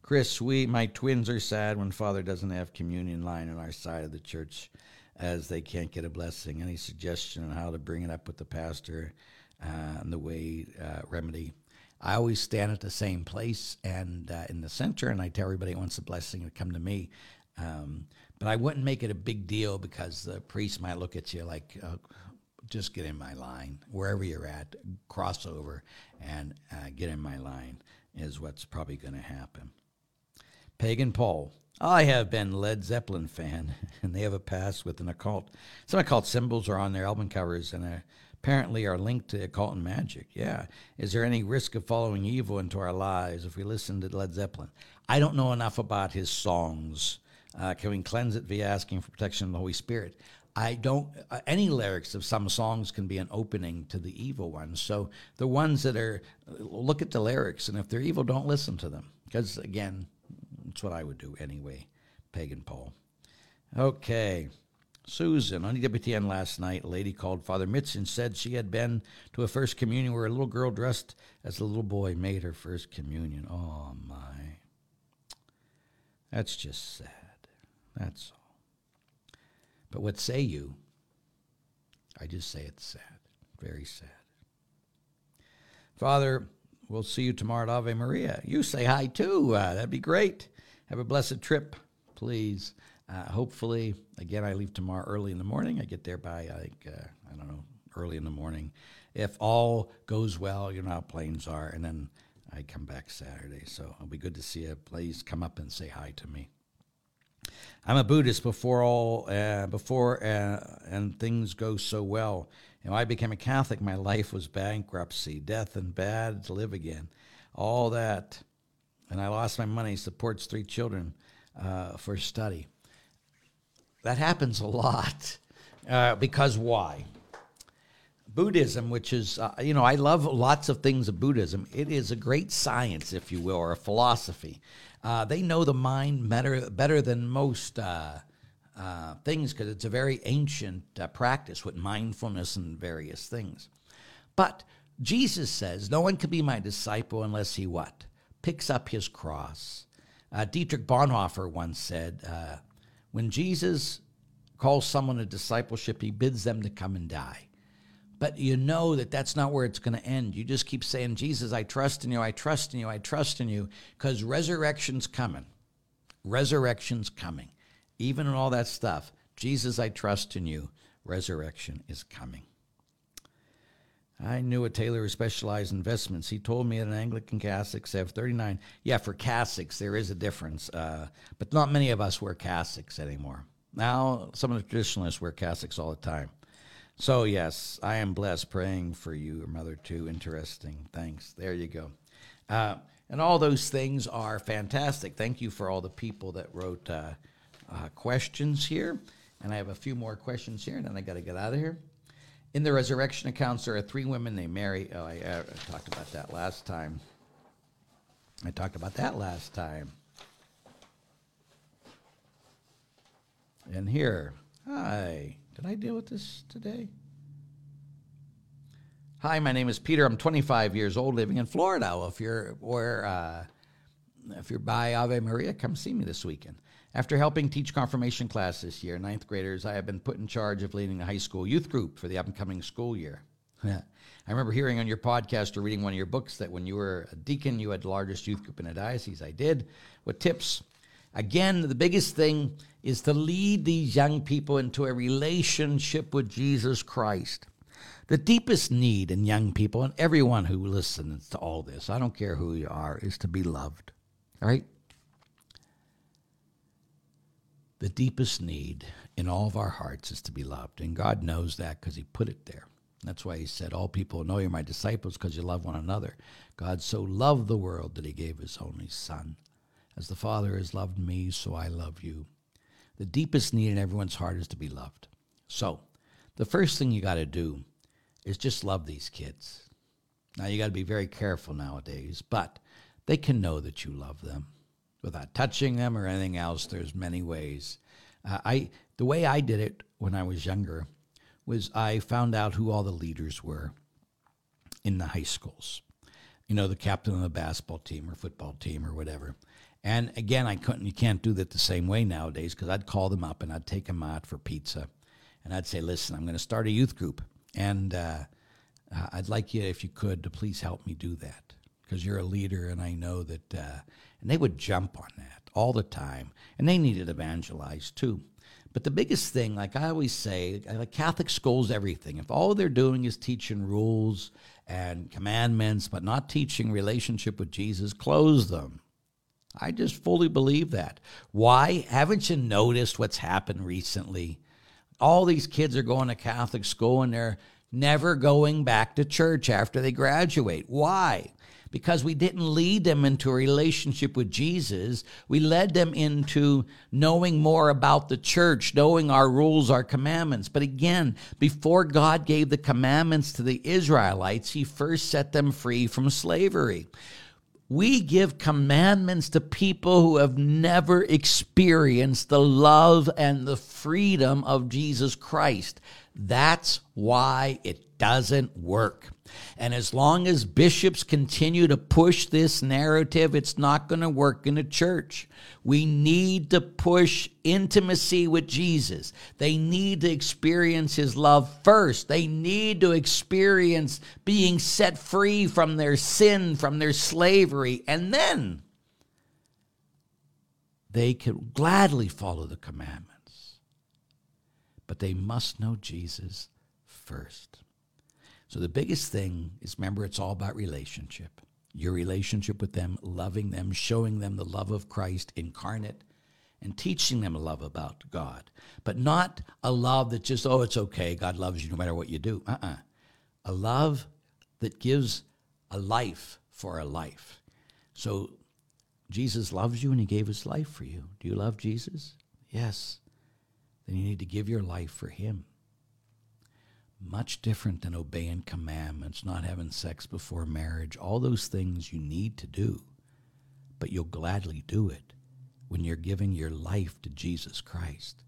Chris, we my twins are sad when Father doesn't have communion line on our side of the church, as they can't get a blessing. Any suggestion on how to bring it up with the pastor uh, and the way uh, remedy? I always stand at the same place and uh, in the center, and I tell everybody wants a blessing to come to me. Um, but I wouldn't make it a big deal because the priest might look at you like, uh, just get in my line. Wherever you're at, cross over and uh, get in my line is what's probably going to happen. Pagan Paul. I have been Led Zeppelin fan, [laughs] and they have a past with an occult. Some occult symbols are on their album covers and apparently are linked to occult and magic. Yeah. Is there any risk of following evil into our lives if we listen to Led Zeppelin? I don't know enough about his songs. Uh, can we cleanse it via asking for protection of the Holy Spirit? I don't. Uh, any lyrics of some songs can be an opening to the evil ones. So the ones that are, look at the lyrics, and if they're evil, don't listen to them. Because again, that's what I would do anyway, Pagan Paul. Okay. Susan, on EWTN last night, a lady called Father Mitch and said she had been to a first communion where a little girl dressed as a little boy made her first communion. Oh, my. That's just sad. That's all. But what say you? I just say it's sad. Very sad. Father, we'll see you tomorrow at Ave Maria. You say hi too. Uh, that'd be great. Have a blessed trip, please. Uh, hopefully, again, I leave tomorrow early in the morning. I get there by, like, uh, I don't know, early in the morning. If all goes well, you know how planes are, and then I come back Saturday. So it'll be good to see you. Please come up and say hi to me. I'm a Buddhist before all, uh, before uh, and things go so well. You know, I became a Catholic. My life was bankruptcy, death, and bad to live again. All that and I lost my money, supports three children uh, for study. That happens a lot. Uh, because why? Buddhism, which is, uh, you know, I love lots of things of Buddhism. It is a great science, if you will, or a philosophy. Uh, they know the mind better, better than most uh, uh, things because it's a very ancient practice with mindfulness and various things. But Jesus says, no one can be my disciple unless he what? picks up his cross. Uh, Dietrich Bonhoeffer once said, uh, When Jesus calls someone to discipleship, he bids them to come and die. But you know that that's not where it's going to end. You just keep saying, Jesus, I trust in you, I trust in you, I trust in you, because resurrection's coming. Resurrection's coming. Even in all that stuff, Jesus, I trust in you, resurrection is coming. I knew a tailor who specialized in investments. He told me that an Anglican cassocks have 39. Yeah, for cassocks, there is a difference. Uh, but not many of us wear cassocks anymore. Now, some of the traditionalists wear cassocks all the time. So, yes, I am blessed praying for you, Mother, too. Interesting. Thanks. There you go. Uh, and all those things are fantastic. Thank you for all the people that wrote uh, uh questions here. And I have a few more questions here, and then I got to get out of here. In the resurrection accounts, there are three women they marry. Oh, I, I talked about that last time. I talked about that last time. And here, hi. Did I deal with this today? Hi, my name is Peter. I'm 25 years old, living in Florida. Well, if you're where, uh, if you're by Ave Maria, come see me this weekend. After helping teach confirmation class this year, ninth graders, I have been put in charge of leading the high school youth group for the upcoming school year. [laughs] I remember hearing on your podcast or reading one of your books that when you were a deacon, you had the largest youth group in a diocese. I did. What tips again, the biggest thing is to lead these young people into a relationship with Jesus Christ. The deepest need in young people, and everyone who listens to all this, I don't care who you are, is to be loved. All right? The deepest need in all of our hearts is to be loved. And God knows that because He put it there. That's why He said, All people know you're my disciples because you love one another. God so loved the world that He gave His only Son. As the Father has loved me, so I love you. The deepest need in everyone's heart is to be loved. So, the first thing you got to do is just love these kids. Now, you got to be very careful nowadays, but they can know that you love them without touching them or anything else. There's many ways. Uh, I the way I did it when I was younger was I found out who all the leaders were in the high schools. You know, the captain of the basketball team or football team or whatever. And again, I couldn't. You can't do that the same way nowadays because I'd call them up and I'd take them out for pizza, and I'd say, "Listen, I'm going to start a youth group, and uh, uh, I'd like you, if you could, to please help me do that because you're a leader, and I know that." Uh, and they would jump on that all the time, and they needed evangelized too. But the biggest thing, like I always say, like Catholic schools, everything. If all they're doing is teaching rules and commandments, but not teaching relationship with Jesus, close them. I just fully believe that. Why? Haven't you noticed what's happened recently? All these kids are going to Catholic school and they're never going back to church after they graduate. Why? Because we didn't lead them into a relationship with Jesus. We led them into knowing more about the church, knowing our rules, our commandments. But again, before God gave the commandments to the Israelites, He first set them free from slavery. We give commandments to people who have never experienced the love and the freedom of Jesus Christ. That's why it doesn't work. And as long as bishops continue to push this narrative, it's not going to work in a church. We need to push intimacy with Jesus. They need to experience his love first. They need to experience being set free from their sin, from their slavery, and then they can gladly follow the commandments. But they must know Jesus first. So the biggest thing is remember, it's all about relationship. Your relationship with them, loving them, showing them the love of Christ incarnate, and teaching them a love about God. But not a love that just, oh, it's okay, God loves you no matter what you do. Uh uh-uh. uh A love that gives a life for a life. So Jesus loves you and he gave his life for you. Do you love Jesus? Yes. Then you need to give your life for him much different than obeying commandments, not having sex before marriage, all those things you need to do, but you'll gladly do it when you're giving your life to Jesus Christ,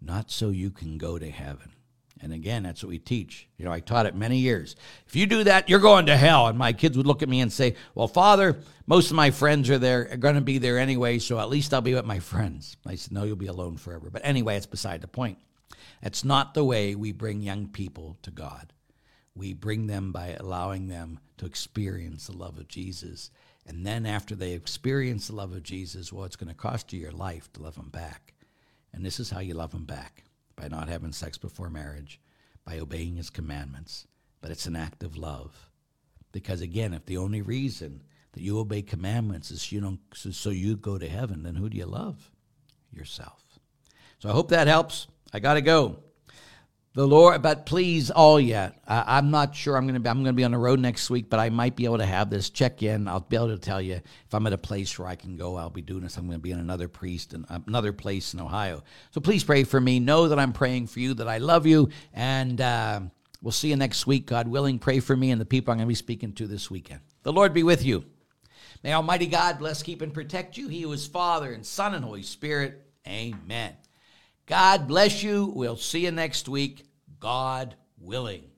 not so you can go to heaven. And again, that's what we teach. You know, I taught it many years. If you do that, you're going to hell. And my kids would look at me and say, Well, Father, most of my friends are there, are going to be there anyway, so at least I'll be with my friends. I said, No, you'll be alone forever. But anyway, it's beside the point. That's not the way we bring young people to God. We bring them by allowing them to experience the love of Jesus. And then after they experience the love of Jesus, well, it's going to cost you your life to love them back. And this is how you love them back by not having sex before marriage, by obeying his commandments. But it's an act of love. Because again, if the only reason that you obey commandments is you don't so you go to heaven, then who do you love? Yourself. So I hope that helps. I got to go. The Lord, but please, all yet. I, am not sure. I'm gonna be. I'm gonna be on the road next week, but I might be able to have this check in. I'll be able to tell you if I'm at a place where I can go. I'll be doing this. I'm gonna be in another priest and another place in Ohio. So please pray for me. Know that I'm praying for you. That I love you, and uh, we'll see you next week, God willing. Pray for me and the people I'm gonna be speaking to this weekend. The Lord be with you. May Almighty God bless, keep, and protect you. He who is Father and Son and Holy Spirit. Amen. God bless you. We'll see you next week, God willing.